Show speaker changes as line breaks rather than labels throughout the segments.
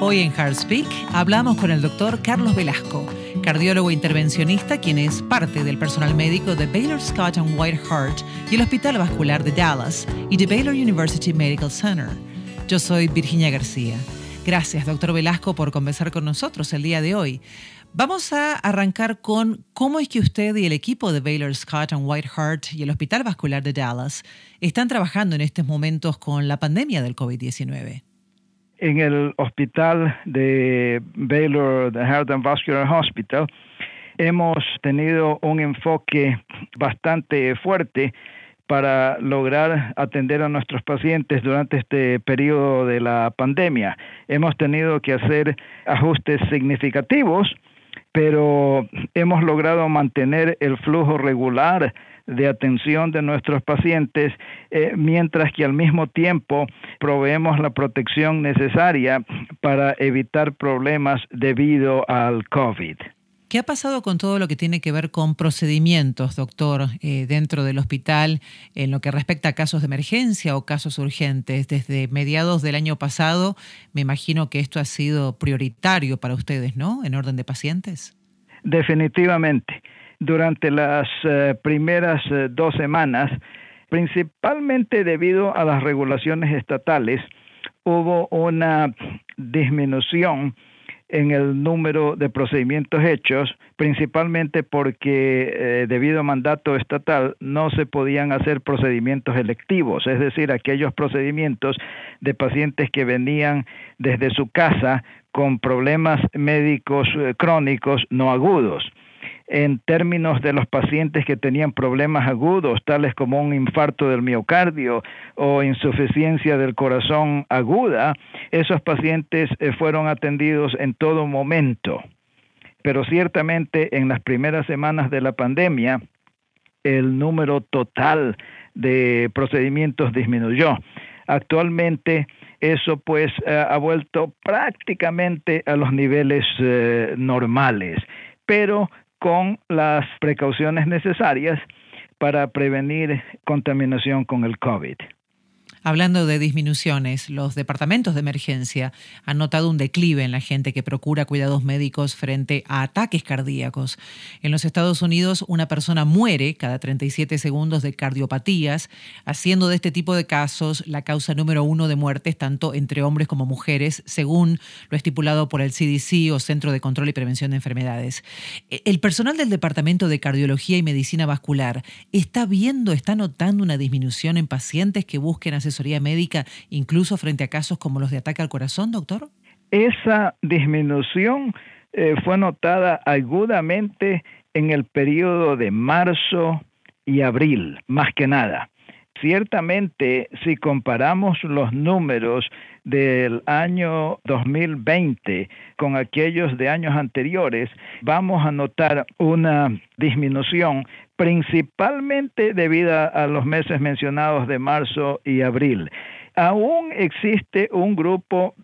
Hoy en Speak hablamos con el doctor Carlos Velasco, cardiólogo intervencionista, quien es parte del personal médico de Baylor Scott and White Heart y el Hospital Vascular de Dallas y de Baylor University Medical Center. Yo soy Virginia García. Gracias, doctor Velasco, por conversar con nosotros el día de hoy. Vamos a arrancar con cómo es que usted y el equipo de Baylor Scott and White Heart y el Hospital Vascular de Dallas están trabajando en estos momentos con la pandemia del COVID-19
en el hospital de Baylor, the Heart and Vascular Hospital, hemos tenido un enfoque bastante fuerte para lograr atender a nuestros pacientes durante este periodo de la pandemia. Hemos tenido que hacer ajustes significativos, pero hemos logrado mantener el flujo regular de atención de nuestros pacientes, eh, mientras que al mismo tiempo proveemos la protección necesaria para evitar problemas debido al COVID.
¿Qué ha pasado con todo lo que tiene que ver con procedimientos, doctor, eh, dentro del hospital en lo que respecta a casos de emergencia o casos urgentes? Desde mediados del año pasado, me imagino que esto ha sido prioritario para ustedes, ¿no? En orden de pacientes.
Definitivamente durante las eh, primeras eh, dos semanas, principalmente debido a las regulaciones estatales, hubo una disminución en el número de procedimientos hechos, principalmente porque eh, debido a mandato estatal no se podían hacer procedimientos electivos, es decir, aquellos procedimientos de pacientes que venían desde su casa con problemas médicos crónicos no agudos en términos de los pacientes que tenían problemas agudos, tales como un infarto del miocardio o insuficiencia del corazón aguda, esos pacientes eh, fueron atendidos en todo momento. Pero ciertamente en las primeras semanas de la pandemia, el número total de procedimientos disminuyó. Actualmente eso pues eh, ha vuelto prácticamente a los niveles eh, normales, pero con las precauciones necesarias para prevenir contaminación con el COVID.
Hablando de disminuciones, los departamentos de emergencia han notado un declive en la gente que procura cuidados médicos frente a ataques cardíacos. En los Estados Unidos, una persona muere cada 37 segundos de cardiopatías, haciendo de este tipo de casos la causa número uno de muertes tanto entre hombres como mujeres, según lo estipulado por el CDC o Centro de Control y Prevención de Enfermedades. El personal del Departamento de Cardiología y Medicina Vascular está viendo, está notando una disminución en pacientes que busquen asesoría médica, incluso frente a casos como los de ataque al corazón, doctor?
Esa disminución eh, fue notada agudamente en el periodo de marzo y abril, más que nada. Ciertamente, si comparamos los números del año 2020 con aquellos de años anteriores, vamos a notar una disminución principalmente debido a los meses mencionados de marzo y abril. Aún existe un grupo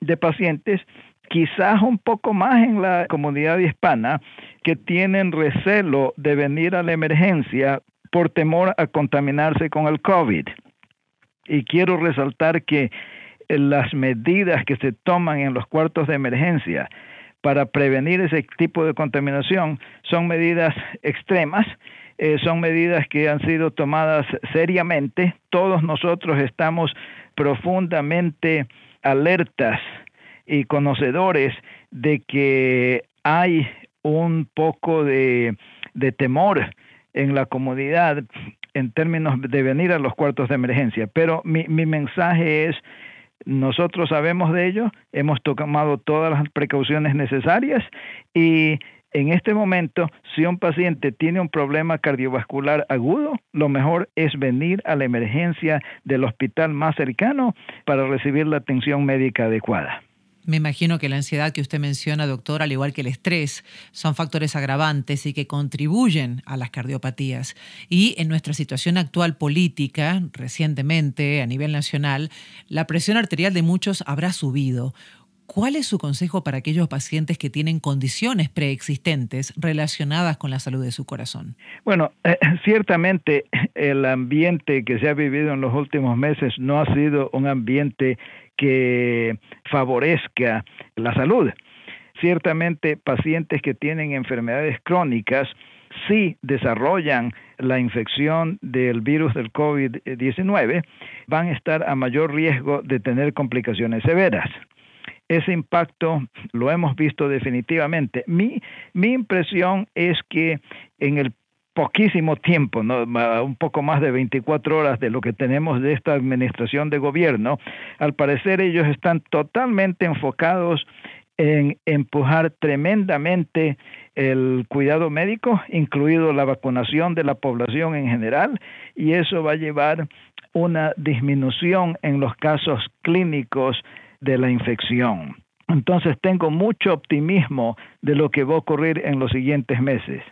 de pacientes quizás un poco más en la comunidad hispana, que tienen recelo de venir a la emergencia por temor a contaminarse con el COVID. Y quiero resaltar que las medidas que se toman en los cuartos de emergencia para prevenir ese tipo de contaminación son medidas extremas, eh, son medidas que han sido tomadas seriamente. Todos nosotros estamos profundamente alertas y conocedores de que hay un poco de, de temor en la comunidad en términos de venir a los cuartos de emergencia. Pero mi, mi mensaje es, nosotros sabemos de ello, hemos tomado todas las precauciones necesarias y en este momento, si un paciente tiene un problema cardiovascular agudo, lo mejor es venir a la emergencia del hospital más cercano para recibir la atención médica adecuada.
Me imagino que la ansiedad que usted menciona, doctor, al igual que el estrés, son factores agravantes y que contribuyen a las cardiopatías. Y en nuestra situación actual política, recientemente a nivel nacional, la presión arterial de muchos habrá subido. ¿Cuál es su consejo para aquellos pacientes que tienen condiciones preexistentes relacionadas con la salud de su corazón?
Bueno, eh, ciertamente el ambiente que se ha vivido en los últimos meses no ha sido un ambiente que favorezca la salud. Ciertamente pacientes que tienen enfermedades crónicas sí desarrollan la infección del virus del COVID-19 van a estar a mayor riesgo de tener complicaciones severas ese impacto lo hemos visto definitivamente. Mi, mi impresión es que en el poquísimo tiempo, un poco más de 24 horas de lo que tenemos de esta administración de gobierno, al parecer ellos están totalmente enfocados en empujar tremendamente el cuidado médico, incluido la vacunación de la población en general, y eso va a llevar una disminución en los casos clínicos de la infección. Entonces tengo mucho optimismo de lo que va a ocurrir en los siguientes meses.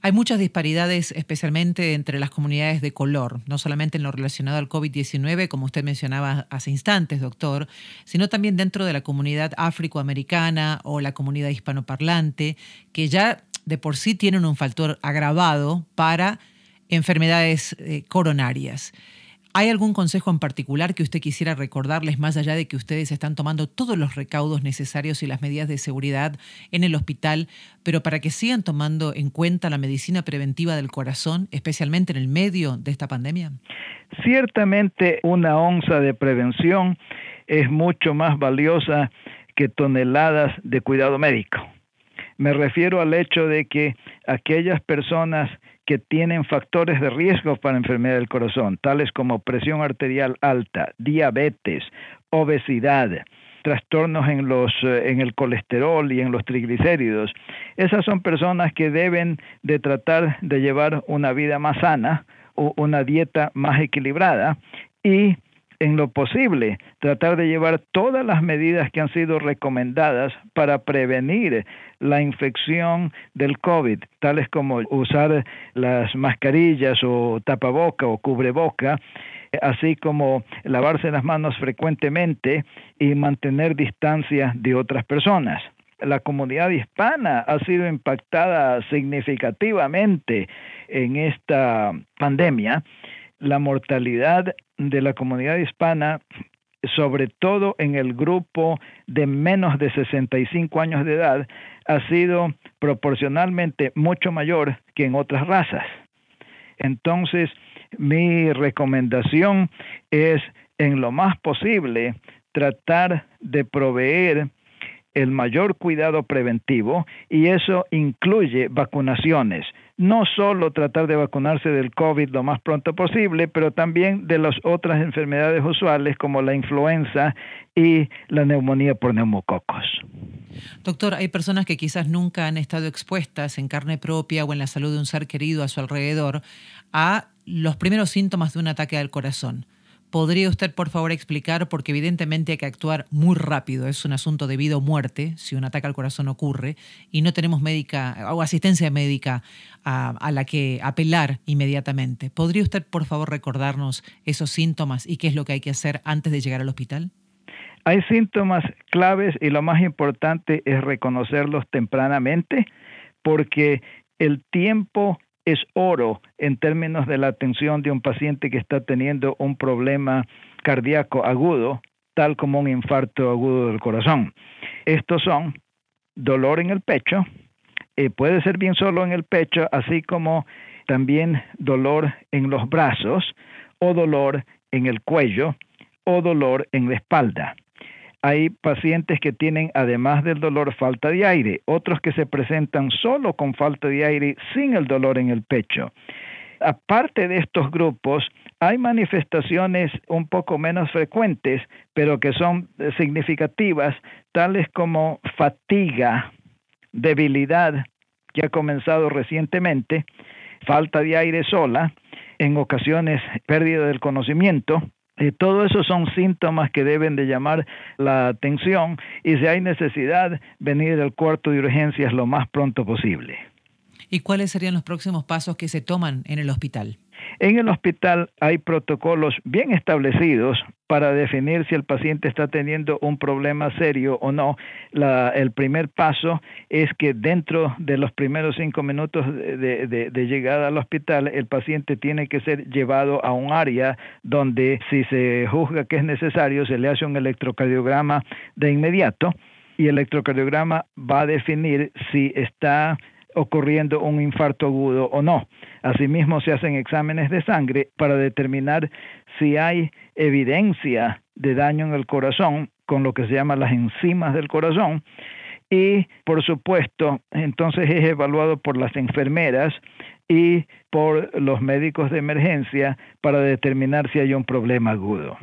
Hay muchas disparidades, especialmente entre las comunidades de color, no solamente en lo relacionado al COVID-19, como usted mencionaba hace instantes, doctor, sino también dentro de la comunidad afroamericana o la comunidad hispanoparlante, que ya de por sí tienen un factor agravado para enfermedades eh, coronarias. ¿Hay algún consejo en particular que usted quisiera recordarles más allá de que ustedes están tomando todos los recaudos necesarios y las medidas de seguridad en el hospital, pero para que sigan tomando en cuenta la medicina preventiva del corazón, especialmente en el medio de esta pandemia?
Ciertamente una onza de prevención es mucho más valiosa que toneladas de cuidado médico. Me refiero al hecho de que aquellas personas que tienen factores de riesgo para enfermedad del corazón, tales como presión arterial alta, diabetes, obesidad, trastornos en los eh, en el colesterol y en los triglicéridos. Esas son personas que deben de tratar de llevar una vida más sana o una dieta más equilibrada y en lo posible, tratar de llevar todas las medidas que han sido recomendadas para prevenir la infección del COVID, tales como usar las mascarillas o tapaboca o cubreboca, así como lavarse las manos frecuentemente y mantener distancia de otras personas. La comunidad hispana ha sido impactada significativamente en esta pandemia la mortalidad de la comunidad hispana, sobre todo en el grupo de menos de 65 años de edad, ha sido proporcionalmente mucho mayor que en otras razas. Entonces, mi recomendación es, en lo más posible, tratar de proveer el mayor cuidado preventivo y eso incluye vacunaciones. No solo tratar de vacunarse del COVID lo más pronto posible, pero también de las otras enfermedades usuales como la influenza y la neumonía por neumococos.
Doctor, hay personas que quizás nunca han estado expuestas en carne propia o en la salud de un ser querido a su alrededor a los primeros síntomas de un ataque al corazón. ¿Podría usted, por favor, explicar? Porque evidentemente hay que actuar muy rápido. Es un asunto de vida o muerte si un ataque al corazón ocurre y no tenemos médica o asistencia médica a, a, la que apelar inmediatamente. ¿Podría usted, por favor, recordarnos esos síntomas y qué es lo que hay que hacer antes de llegar al hospital?
Hay síntomas claves y lo más importante es reconocerlos tempranamente porque el tiempo es oro en términos de la atención de un paciente que está teniendo un problema cardíaco agudo, tal como un infarto agudo del corazón. Estos son dolor en el pecho, eh, puede ser bien solo en el pecho, así como también dolor en los brazos o dolor en el cuello o dolor en la espalda hay pacientes que tienen, además del dolor, falta de aire, otros que se presentan solo con falta de aire sin el dolor en el pecho. Aparte de estos grupos, hay manifestaciones un poco menos frecuentes, pero que son significativas, tales como fatiga, debilidad, que ha comenzado recientemente, falta de aire sola, en ocasiones pérdida del conocimiento, y todo eso son síntomas que deben de llamar la atención y si hay necesidad, venir del cuarto de urgencias lo más pronto posible.
¿Y cuáles serían los próximos pasos que se toman en el hospital?
En el hospital hay protocolos bien establecidos para definir si el paciente está teniendo un problema serio o no. el primer paso es que dentro de los primeros cinco minutos de, de, llegada al hospital, el paciente tiene que ser llevado a un área donde si se juzga que es necesario, se le hace un electrocardiograma de inmediato y el electrocardiograma va a definir si está ocurriendo un infarto agudo o no. Asimismo, se hacen exámenes de sangre para determinar si hay evidencia de daño en el corazón con lo que se llama las enzimas del corazón y, por supuesto, entonces es evaluado por las enfermeras y por los médicos de emergencia para determinar si hay un problema agudo.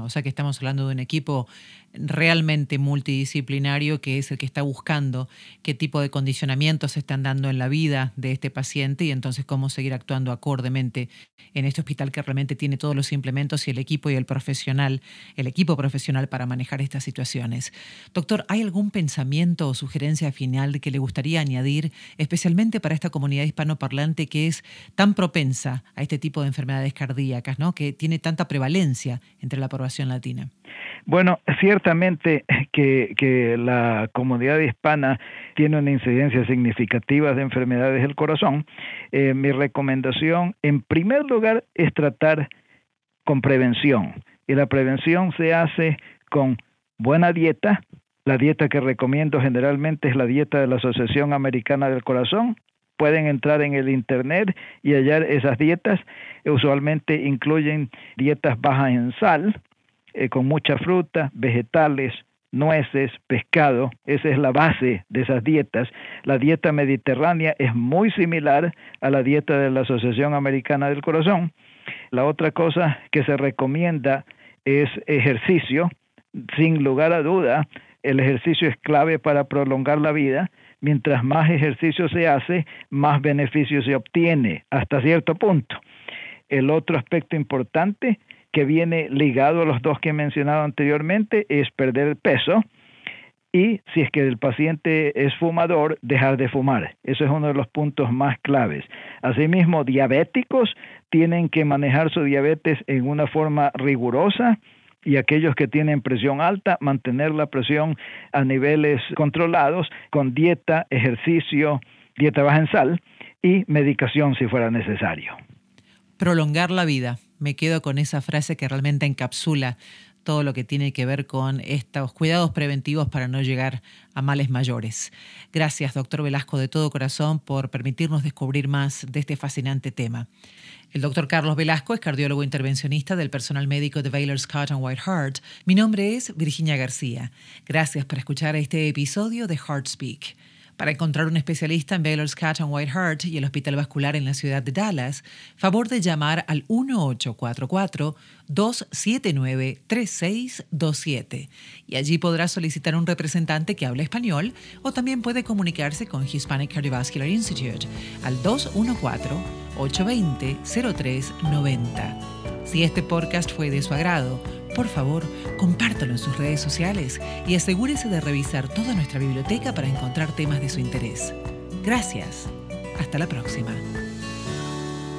O sea que estamos hablando de un equipo realmente multidisciplinario que es el que está buscando qué tipo de condicionamientos se están dando en la vida de este paciente y entonces cómo seguir actuando acordemente en este hospital que realmente tiene todos los implementos y el equipo y el profesional, el equipo profesional para manejar estas situaciones. Doctor, ¿hay algún pensamiento o sugerencia final que le gustaría añadir, especialmente para esta comunidad hispanoparlante que es tan propensa a este tipo de enfermedades cardíacas, ¿no? que tiene tanta prevalencia entre la población latina?
Bueno, ciertamente que, la comunidad hispana tiene una incidencia significativa de enfermedades del corazón. Eh, mi recomendación, en primer lugar, es tratar con prevención. Y la prevención se hace con buena dieta. La dieta que recomiendo generalmente es la dieta de la Asociación Americana del Corazón, pueden entrar en el internet y hallar esas dietas. Usualmente incluyen dietas bajas en sal, eh, con mucha fruta, vegetales, nueces, pescado, esa es la base de esas dietas. La dieta mediterránea es muy similar a la dieta de la Asociación Americana del Corazón. La otra cosa que se recomienda es ejercicio. Sin lugar a duda, el ejercicio es clave para prolongar la vida. Mientras más ejercicio se hace, más beneficio se obtiene hasta cierto punto. El otro aspecto importante que viene ligado a los dos que he mencionado anteriormente es perder peso y si es que el paciente es fumador, dejar de fumar. Eso es uno de los puntos más claves. Asimismo, diabéticos tienen que manejar su diabetes en una forma rigurosa y aquellos que tienen presión alta, mantener la presión a niveles controlados con dieta, ejercicio, dieta baja en sal y medicación si fuera necesario.
Prolongar la vida me quedo con esa frase que realmente encapsula todo lo que tiene que ver con estos cuidados preventivos para no llegar a males mayores. Gracias, doctor Velasco, de todo corazón, por permitirnos descubrir más de este fascinante tema. El doctor Carlos Velasco es cardiólogo intervencionista del personal médico de Baylor Scott and White Heart. Mi nombre es Virginia García. Gracias por escuchar este episodio de Heart Speak. Para encontrar un especialista en Baylor's Cat and White Heart y el Hospital Vascular en la ciudad de Dallas, favor de llamar al 1844-279-3627 y allí podrá solicitar un representante que hable español o también puede comunicarse con Hispanic Cardiovascular Institute al 214-820-0390. Si este podcast fue de su agrado, por favor, compártalo en sus redes sociales y asegúrese de revisar toda nuestra biblioteca para encontrar temas de su interés. Gracias. Hasta la próxima.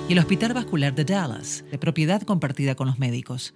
Y el Hospital Vascular de Dallas, de propiedad compartida con los médicos.